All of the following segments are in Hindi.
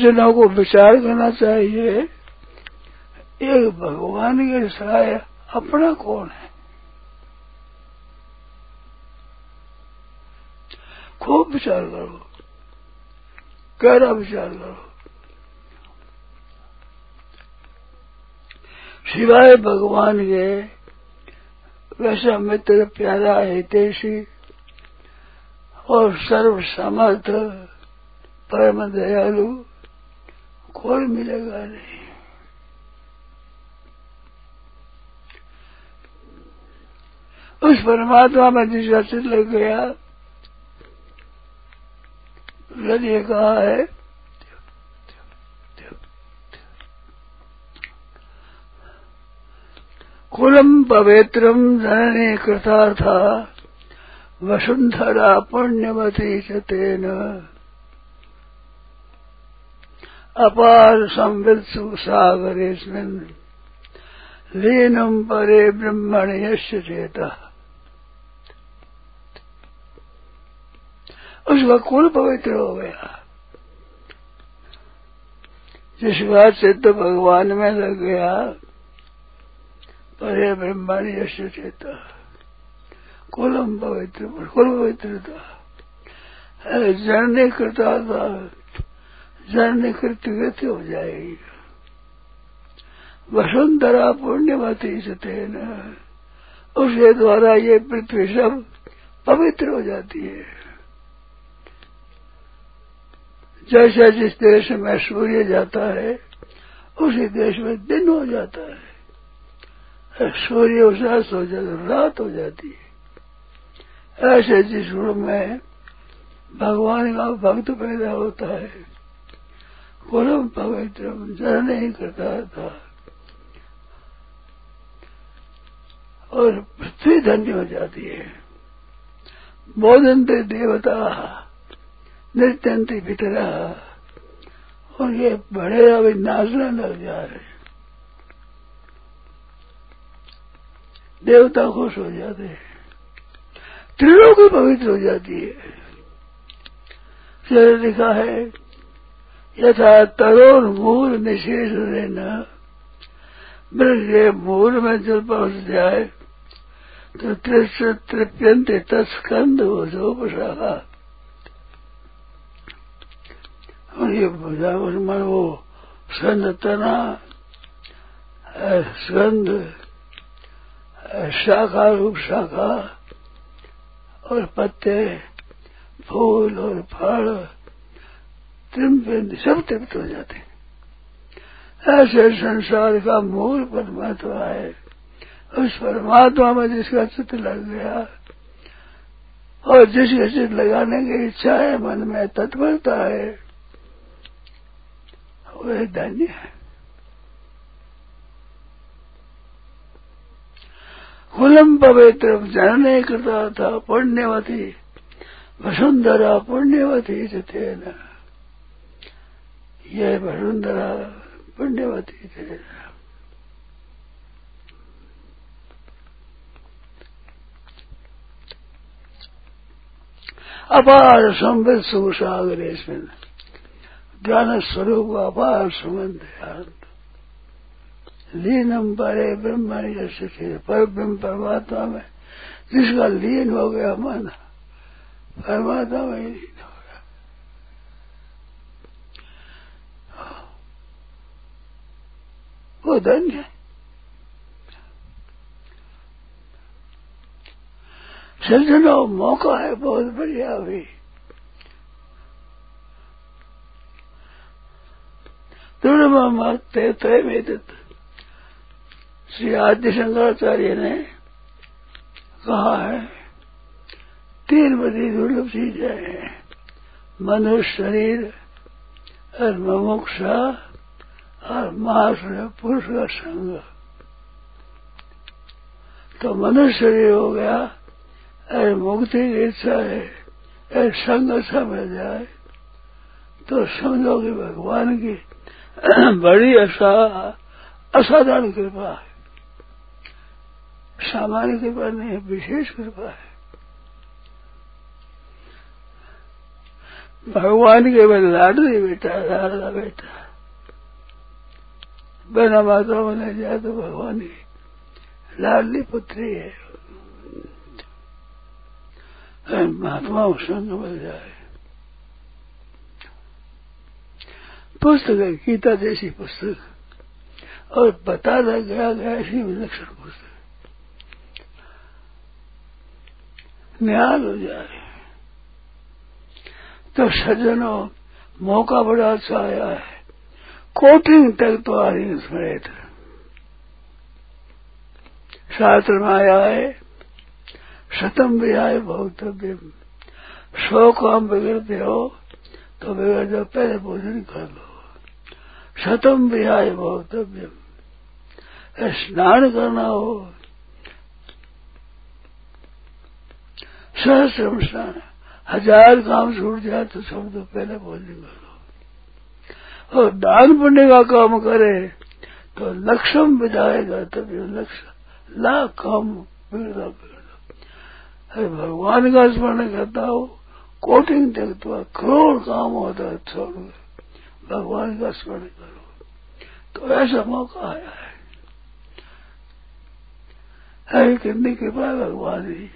सज्जनों को विचार करना चाहिए। एक भगवान के सहाय अपना कौन है? खूब विचार करो। गहरा विचार करो। सिवाय भगवान के वैसा मित्र, प्यारा, हितेशी और सर्व समर्थ परम दयालु कोई मिलेगा नहीं। उस परमात्मा में जिसका चित लग गया ये कहा है, कुलम पवित्रम जननी कृतार्था, वसुंधरा पुण्यवती चतेन अपार संविद सुसागरेस्मिन् लीनम परे ब्रह्मण यश चेता। उसका कुल पवित्र हो गया। जिस बात से तो भगवान में लग गया, परे ब्रह्मांड यश चेता। कुलम पवित्र, कुल पवित्रता। जड़ने करता था। जड़ने कृतगति हो जाएगी। वसुंधरा पुण्यवती सतेन। उसके द्वारा ये पृथ्वी सब पवित्र हो जाती है। जैसा जिस देश में सूर्य जाता है, उसी देश में दिन हो जाता है। सूर्य उषास हो जाता रात हो जाती है। ऐसे जिस रूप में भगवान का भक्त पैदा होता है कुलम पवित्र जर नहीं करता था और पृथ्वी धन्य हो जाती है। बोधनते देवता नृत्यंती पितरा, और ये बड़े अभी नाचने लग जा रहे देवता खुश हो जाते हैं। त्रिलोकी पवित्र हो जाती है। लिखा है यथा तरोर मूल निशेष रहना मृग मूल में जल पहुँच जाए तो तृप्यंत तस्कंद हो जो शाखा और ये मन वो स्कंद तना स्कंद शाखा रूप शाखा और पत्ते, फूल और फल। तृप्त सब तृप्त हो जाते ऐसे संसार का मूल परमात्मा है। उस परमात्मा में जिसका चित्त लग गया, और जिसका चित्त लगाने की इच्छा है, मन में तत्परता है, वह धन्य है। कुलम पवित्र जनने कृता था पुण्यवती, वसुंधरा पुण्यवती थे न ये वसुंधरा पुण्यवती थे अपार संवित सुसागर इसमें। ज्ञान स्वरूप अपार सुगंध लीनम परे ब्रह्म जैसे पर ब्रह्म परमात्मा में जिसका लीन हो गया मन, परमात्मा में ही लीन हो गया वो धन्य है। सज्जनों मौका है बहुत बढ़िया अभी। दुर्म तय श्री आदि शंकराचार्य ने कहा है, तीन बड़ी दुर्लभ चीज़ें हैं मनुष्य शरीर और ममुक्षा और मास पुरुष का संग। तो मनुष्य शरीर हो गया, अरे मुक्ति की इच्छा है, अरे संग मिल जाए। तो समझो कि भगवान की बड़ी असा असाधारण कृपा है। सामान्य कृपा नहीं है विशेष कृपा है। भगवान के बल लाडली बेटा, लाडला बेटा। बिना माता बने जाए तो भगवान की लाडली पुत्री है। महात्मा संग मिल जाए। पुस्तक है गीता जैसी पुस्तक। और बताया गया गया ऐसी विलक्षण पुस्तक। न्याल हो जाए। तो सज्जनों, मौका बड़ा अच्छा आया है। आ रही स्मृत शास्त्र में आया है, शतम भी आए भोक्तव्य सौ काम बिगड़ते हो तो बिगड़ जाओ, पहले भोजन कर लो। शतम भी आए भोक्तव्य स्नान करना हो सहस्रम स्नान, हज़ार काम छूट जाए तो सब तो पहले भोजन करो। और दान पुण्य का काम करे तो लक्ष्यम विधाएगा तभी लक्ष्य लाख काम बिगड़ा बिगड़ा अरे भगवान का स्मरण करता हो, कोटिंग देखता करोड़ काम होता है छोड़ भगवान का स्मरण करो। तो ऐसा मौका आया है। है कितनी कृपा है भगवान की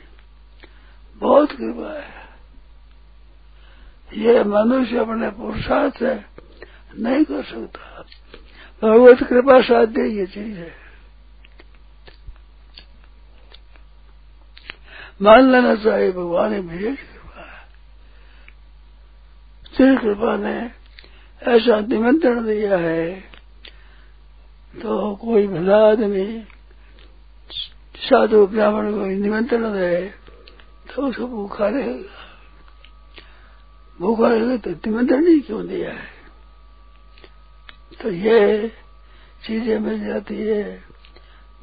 बहुत कृपा है। ये मनुष्य अपने पुरुषार्थ से नहीं कर सकता। भगवत कृपा साध्य ये चीज़ है। मान लेना चाहिए भगवान विशेष कृपा श्री कृपा ने ऐसा निमंत्रण दिया है तो कोई भला आदमी साधु ब्राह्मण को निमंत्रण दे तो उसको भूखा रहेगा। भूखा रहेगा तो निमंत्रण ही क्यों दिया है? तो ये चीज़ें मिल जाती है।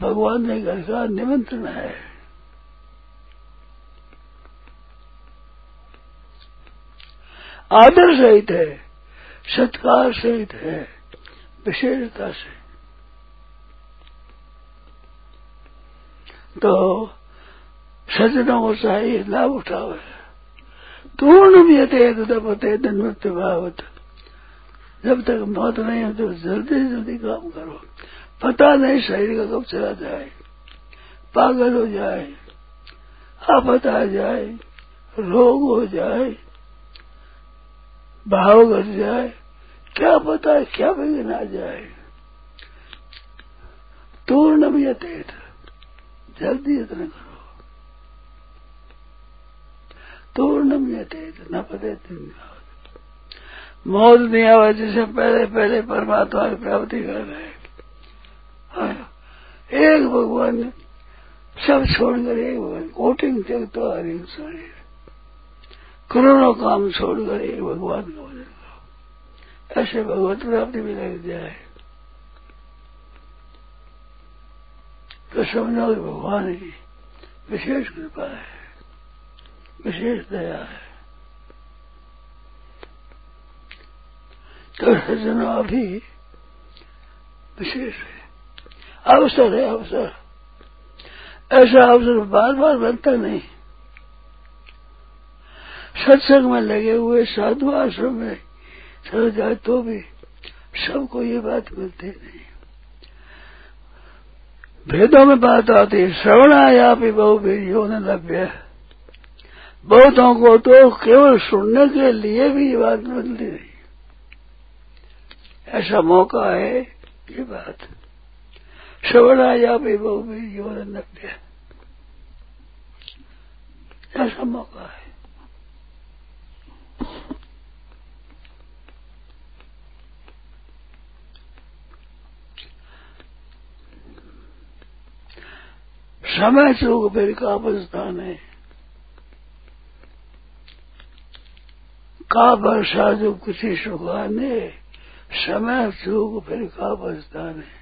भगवान ने घर का निमंत्रण है। आदर सहित है, सत्कार सहित है, विशेषता से। तो सज्जनों को चाहिए, लाभ उठावे पूर्ण भी अतः तपते धनवत भावत। जब तक मौत नहीं हो तो जल्दी से जल्दी काम करो। पता नहीं शरीर का कब चला जाए, पागल हो जाए, आपत आ जाए, रोग हो जाए, भाव घट जाए, क्या पता है, क्या बिगन आ जाए। पूर्ण भी अतः जल्दी इतना करो। पूर्णम यते न पदे मौत नहीं आवा जिसे पहले पहले परमात्मा की प्राप्ति कर रहे एक भगवान ने सब छोड़कर एक भगवान, कोटिंग तक तो हरि शरीर करोड़ों काम छोड़कर एक भगवान का ऐसे भगवत प्राप्ति भी लग जाए। तो समझो भगवान की विशेष कृपा है, विशेष दया है। अभी विशेष है। अवसर है अवसर। ऐसा अवसर बार बार बनता नहीं। सत्संग में लगे हुए साधु आश्रम में चल जाए तो भी सबको ये बात मिलती नहीं। भेदों में बात आती है श्रवणाया भी बहु भेदियों ने लभ्य बहुतों को तो केवल सुनने के लिए भी ये बात मिलती नहीं। ऐसा मौका है ये बात। श्रवणाया भी बहु भेदियों ने लभ्य ऐसा मौका है। समय चूक फिर का स्थान है। का वर्षा जो कुछ सुखाने समय चूक फिर का स्थान है।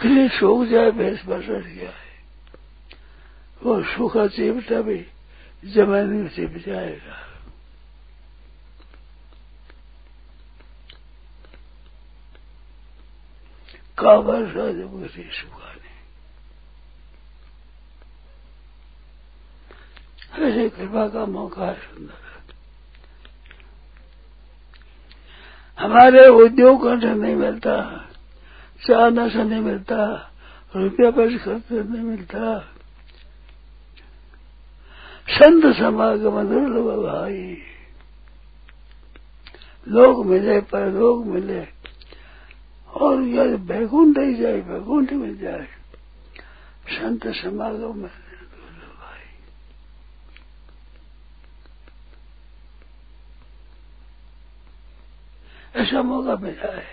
फिर सूख जाए फिर वर्षा गया है। वो सूखा चिपटा भी ज़मीन में चिप जाएगा का वर्षा जब किसी सुखा नहीं ऐसे कृपा का मौका है, सुंदर। हमारे उद्योग से नहीं मिलता चांदा से नहीं मिलता, रुपया पैसे खर्च नहीं मिलता। संत समागम दुर्लभ भाई लोग मिले पर लोग मिले, और यदि बैकुंठ ही जाए बैकुंठ मिल जाए, संत समागम में भाई ऐसा मौका मिला है।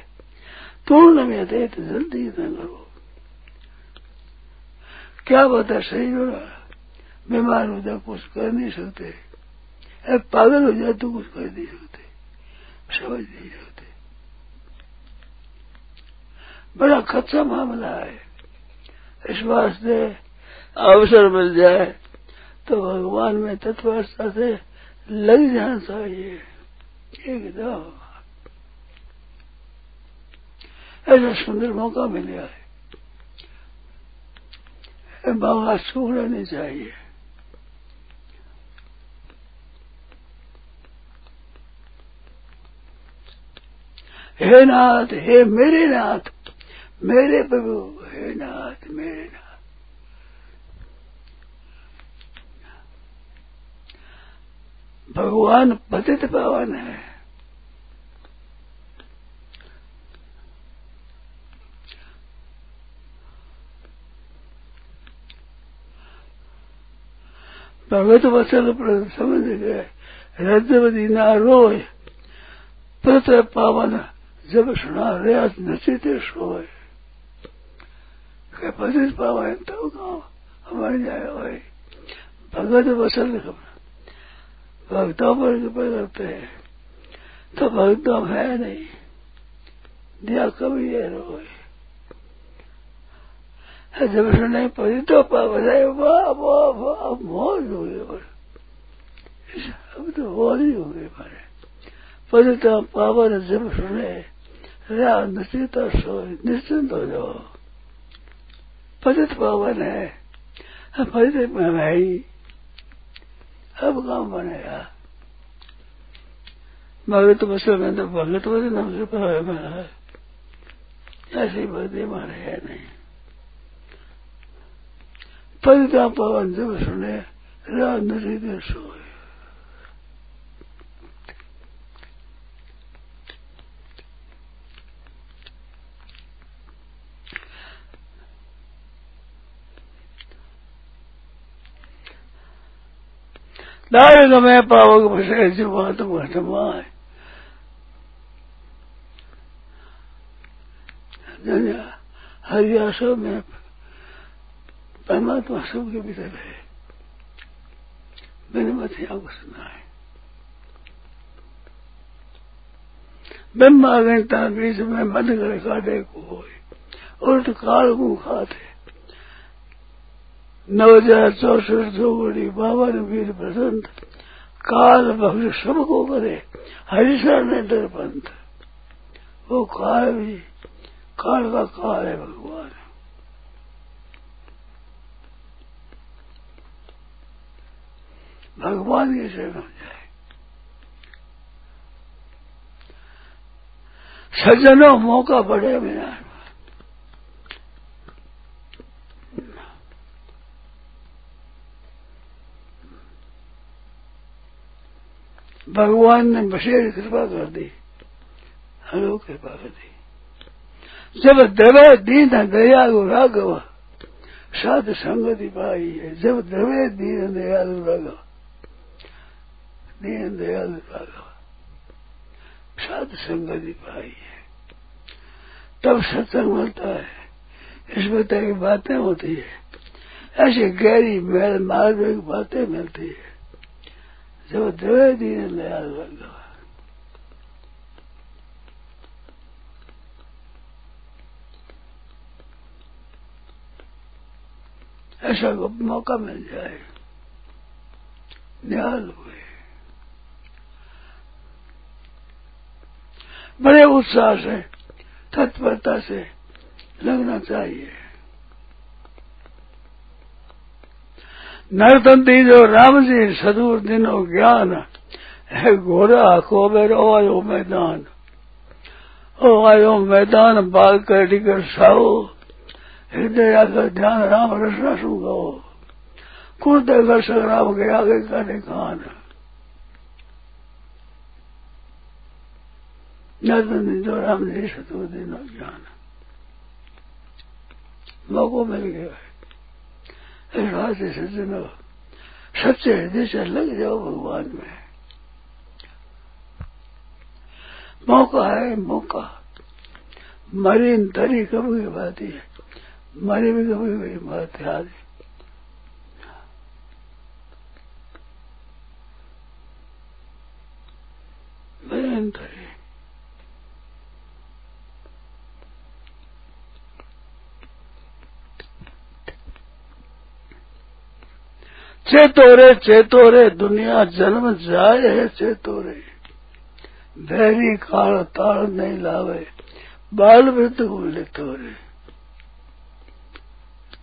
तोड़ने में दे तो जल्दी न करो क्या बता सही हो बीमार हो जाए कुछ कर नहीं सकते। पागल हो जाए तो कुछ कर नहीं सकते। समझ नहीं सकते बड़ा कच्चा मामला है। इस वास्ते अवसर मिल जाए तो भगवान में तत्परता से लग जाना चाहिए। एकदम ऐसा सुंदर मौका मिल है। बाबा, छोड़ना नहीं चाहिए। हे नाथ, हे मेरे नाथ, मेरे प्रभु, हे नाथ, मेरे नाथ। भगवान पतित पावन है। भगवत वचन समझ गए। रजवती ना रोय पत्र पावन जब सुना रहा नचित सोए पतित पावन तो गाँव हमारे जाए भाई भगवत वचन भक्तों पर कृपा करते हैं। तो भक्तों है नहीं। दिया कभी है रोए सुने पड़ी तो पावन है। वाह मौज हो अब तो मौज ही हो हमारे पतित पावन जब सुने रा निश्चित निश्चिंत हो जाओ पतित पावन है पतित में भाई अब काम बनेगा भगत बसल में तो भगत वचन नाम से में ऐसी भक्ति मारे नहीं पतिता पवन जब सुने रात नदी सोए दार गमे पावक भसे जुमा तो घटमाए हरियासो में परमात्मा सबके भीतर है मैंने मत यहाँ को सुना है। ब्रह्मा घंटा बीच में मन कर काटे को हो उल्ट काल को खाते। नौ हज़ार चौसठ जोगड़ी बावन वीर बसंत, काल भक्त सबको करे, हरिशर ने डर वो काल भी, काल का काल है भगवान। भगवान की शरण जाए। सज्जनों मौका पड़े मेरा। भगवान ने बशेर कृपा कर दी हलो कृपा कर दी। जब दवे दीन दयालु राघव, साध संगति पाई है। जब दवे दीन दयालु राघव दीन दयालु राघव साध संगति पाई है। तब सत्संग मिलता है। इसमें तरह की बातें होती है। ऐसी गहरी मेल मार्ग की बातें मिलती है। जब दवे दीन दयाल राघव ऐसा मौका मिल जाए। निहाल हुए। बड़े उत्साह से, तत्परता से लगना चाहिए। नरतंती जो राम जी सदूर दिनो ज्ञान है खोबर ओ आयो मैदान। ओ आयो मैदान, बाल कर डिगर साओ, हृदय आकर ध्यान राम रसना सु गो कुण देगा संग्राम के आगे करने खान जो राम जी सदूर दिनो ज्ञान मौको मिल गया राज सज्जनो सच्चे हृदय से लग जाओ भगवान में। मौका है, मौका। मरी तरी कभी की बात है मरी भी कभी कभी बात है मरी तरी। चेतोरे चेतोरे, दुनिया जन्म जाए है चेतोरे। भैरी काल ताल नहीं लावे, बाल वृद्ध बोले तोरे।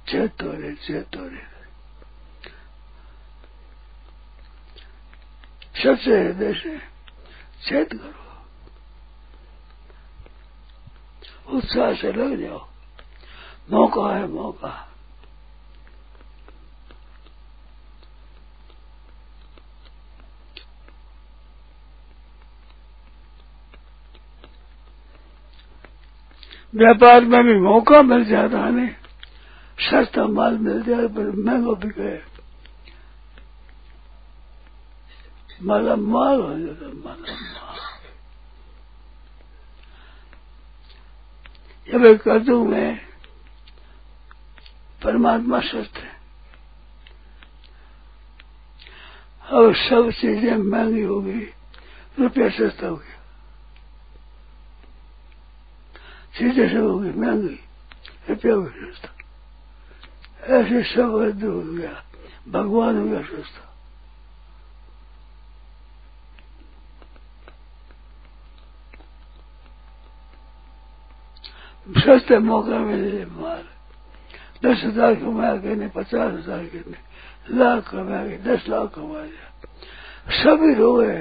चेतोरे चेतोरे। सच्चे हृदय से चेत करो। उत्साह से लग जाओ। मौका है, मौका। व्यापार में भी मौका मिल जाता है सस्ता माल मिल जाए, पर महँगा गए माला माल हो जाता माला माल। जब कद्दू में परमात्मा सस्त है, और सब चीज़ें महँगी होगी रुपया सस्ता हो गया चीज़ें सब हो गई महँगी रुपया भी सस्ता ऐसे सब रद्द हो गया भगवान हो गया सस्ता सस्ते मौका मिले माल दस हज़ार कमाया के नहीं पचास हज़ार के लाख कमाया के दस लाख कमा लिया सभी रोए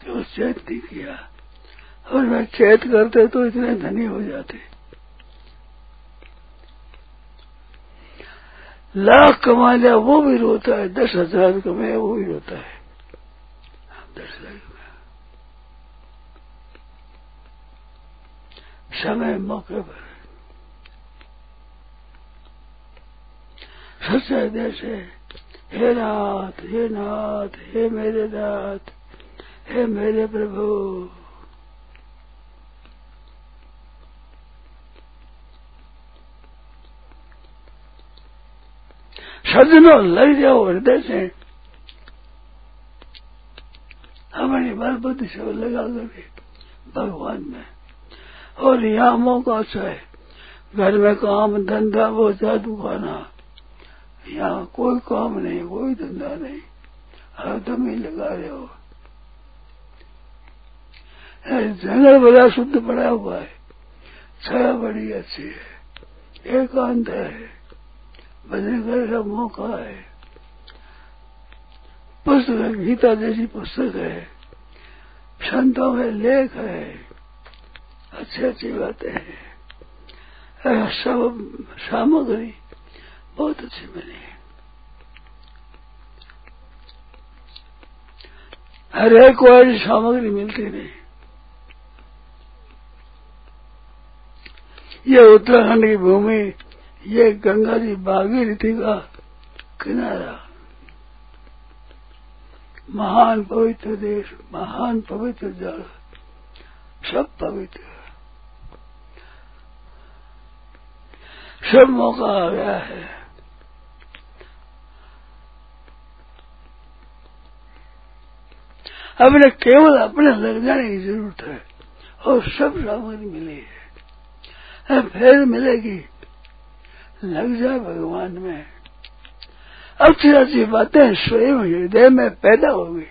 कि वो चेत नहीं किया और मैं चेत करते तो इतने धनी हो जाते। लाख कमा लिया वो भी रोता है, दस हज़ार कमाया वो भी रोता है। दस हज़ार समय मौके पर। सच्चा हृदय से हे नाथ हे नाथ, हे मेरे नाथ, हे मेरे प्रभु। सजनो लग जाओ हृदय से। हमारी बल बुद्धि से लगा करके भगवान में। और यहाँ मौका है घर में काम, धंधा, वो जादू खाना। यहाँ कोई काम नहीं, कोई धंधा नहीं। हरदम ही लगा रहे हो। जंगल बड़ा शुद्ध पड़ा हुआ है। छाया बड़ी अच्छी है। एकांत है। भजन का मौका है। पुस्तक गीता जैसी पुस्तक है। संतों में लेख है। अच्छी अच्छी बातें हैं। सब सामग्री बहुत अच्छी मिली हर एक को ऐसी सामग्री मिलती नहीं। ये उत्तराखंड की भूमि ये गंगा जी भागीरथी का किनारा। महान पवित्र देश, महान पवित्र जल, सब पवित्र। सब मौका आ गया है। अपने केवल अपने लग जाने की ज़रूरत है और सब सामग्री मिली है। फिर मिलेगी लग जाए भगवान में। अच्छी अच्छी बातें स्वयं हृदय में पैदा होगी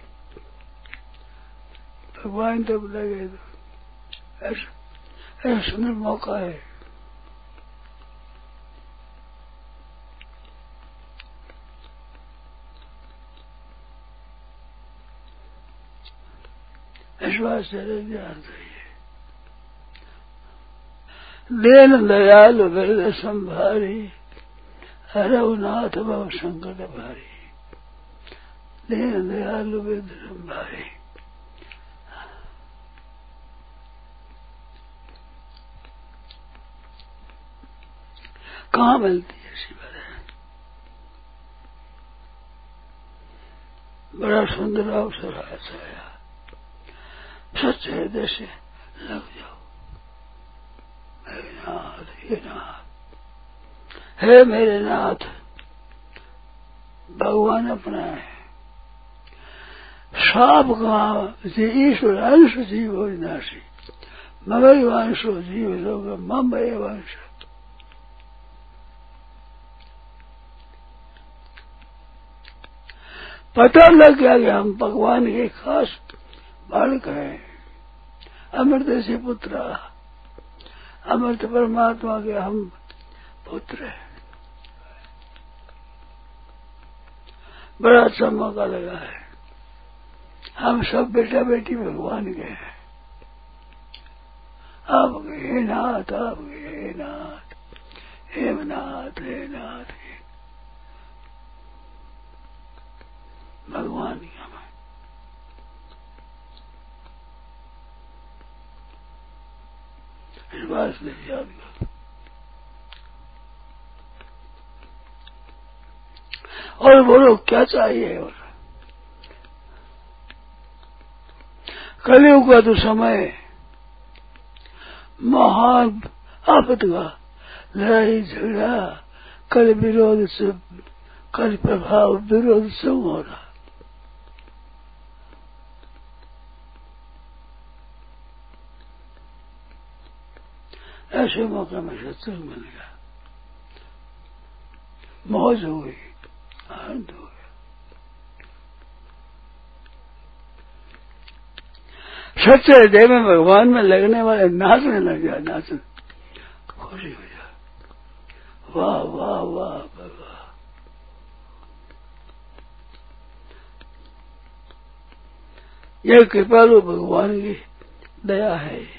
भगवान तब लगे तो ऐसा सुंदर मौका है। विश्वास चले जाते देन दयाल वृद संभारी रघुनाथ भव संकट भारी देन दयाल वृद संभारी कहाँ मिलती है ऐसी बात? बड़ा सुंदर अवसर आया सच्चे हृदय से लग जाओ। मेरे नाथ हे नाथ हे मेरे नाथ, भगवान अपना है। साप कहा ईश्वर अंश जीव विनाशी वंशो जीव लोग मम वंश। पता लग गया कि हम भगवान के खास बालक हैं। अमृत से पुत्र। अमृत परमात्मा के हम पुत्र हैं। बड़ा अच्छा मौका लगा है। हम सब बेटा बेटी भगवान के हैं। आप हे नाथ, आप हे नाथ। हेमनाथ हे नाथ भगवान की बात याद कर और बोलो क्या चाहिए? और कलयुग का तो समय। महान आपत का लड़ाई, झगड़ा, कल विरोध से, कल प्रभाव, विरोध सब हो रहा। ऐसे मौके में सत्संग मिल गया मौज हो गई आनंद हो गया सच्चे हृदय में भगवान में लगने वाले नाचने लग गया नाचने खुशी हो जा वाह वाह वाह भगवान यह कृपालु भगवान की दया है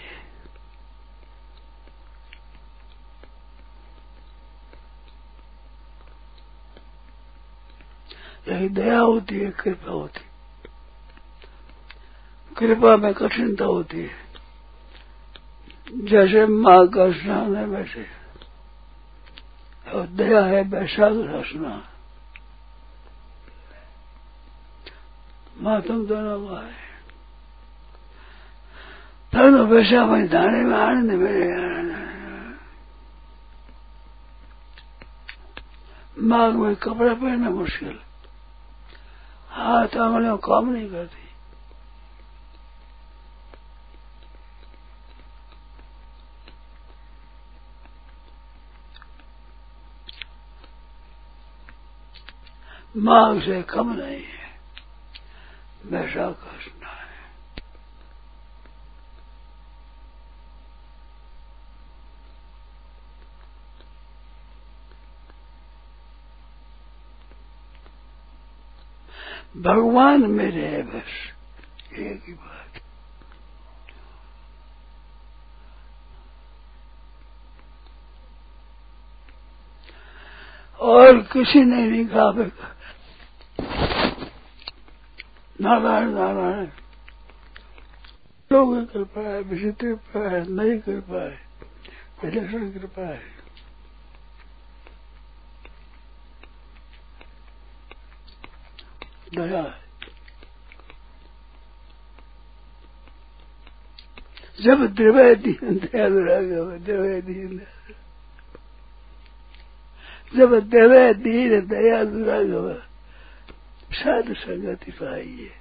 यही दया होती है, कृपा होती कृपा में कठिनता होती है। जैसे माँ का स्नान है वैसे। और दया है वैशाख का स्नान। माँ तुम दोनों माँ है। दोनों वैसा वही दाने में आनंद मेरे माघ में कपड़ा पहनना मुश्किल। हाथ आंगलियों काम नहीं करती। मांग से कम नहीं है। वैसा कसना है भगवान मेरे है बस एक ही बात और किसी ने नहीं कहा नारायण नारायण। लोग कृपा है विचित्र कृपा है, नई कृपा है विलक्षण कृपा है। दया है जब द्रव्य दीन दयालु द्रव्य दीन जब द्रव्य दीन दयालु राघव साधु संगति पाइए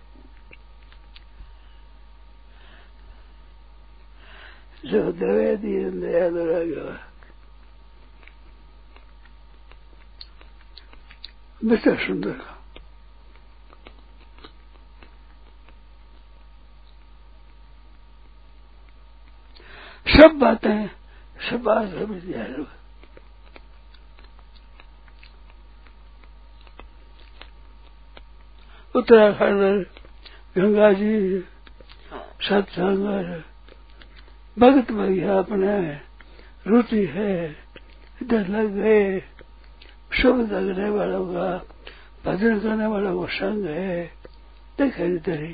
जो द्रव्य दीन दयालु राघव मिस्टर सुंदर का सब बातें सब बात समझ विद्यालय उत्तराखंड में गंगा जी सत्संग भगत भैया अपने रुचि है, इधर लग गए शुभ लगने वालों का, भजन करने वालों का संग है। देखे इधर ही।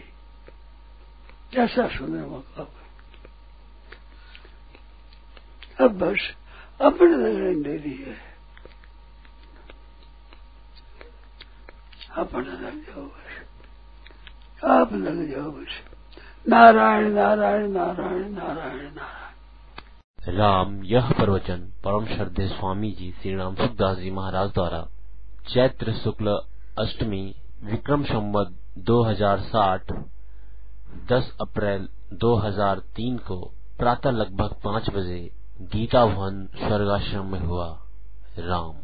कैसा सुनने मौका अब बस अपने लगने दे दी है। अपने लग जाओ बस। आप लग जाओ बस। नारायण नारायण नारायण नारायण नारायण। राम, यह प्रवचन परम श्रद्धे स्वामी जी श्री राम सुखदास जी महाराज द्वारा चैत्र शुक्ल अष्टमी विक्रम संवत 2060 10 अप्रैल 2003 को प्रातः लगभग पाँच बजे गीता भवन स्वर्गाश्रम में हुआ राम।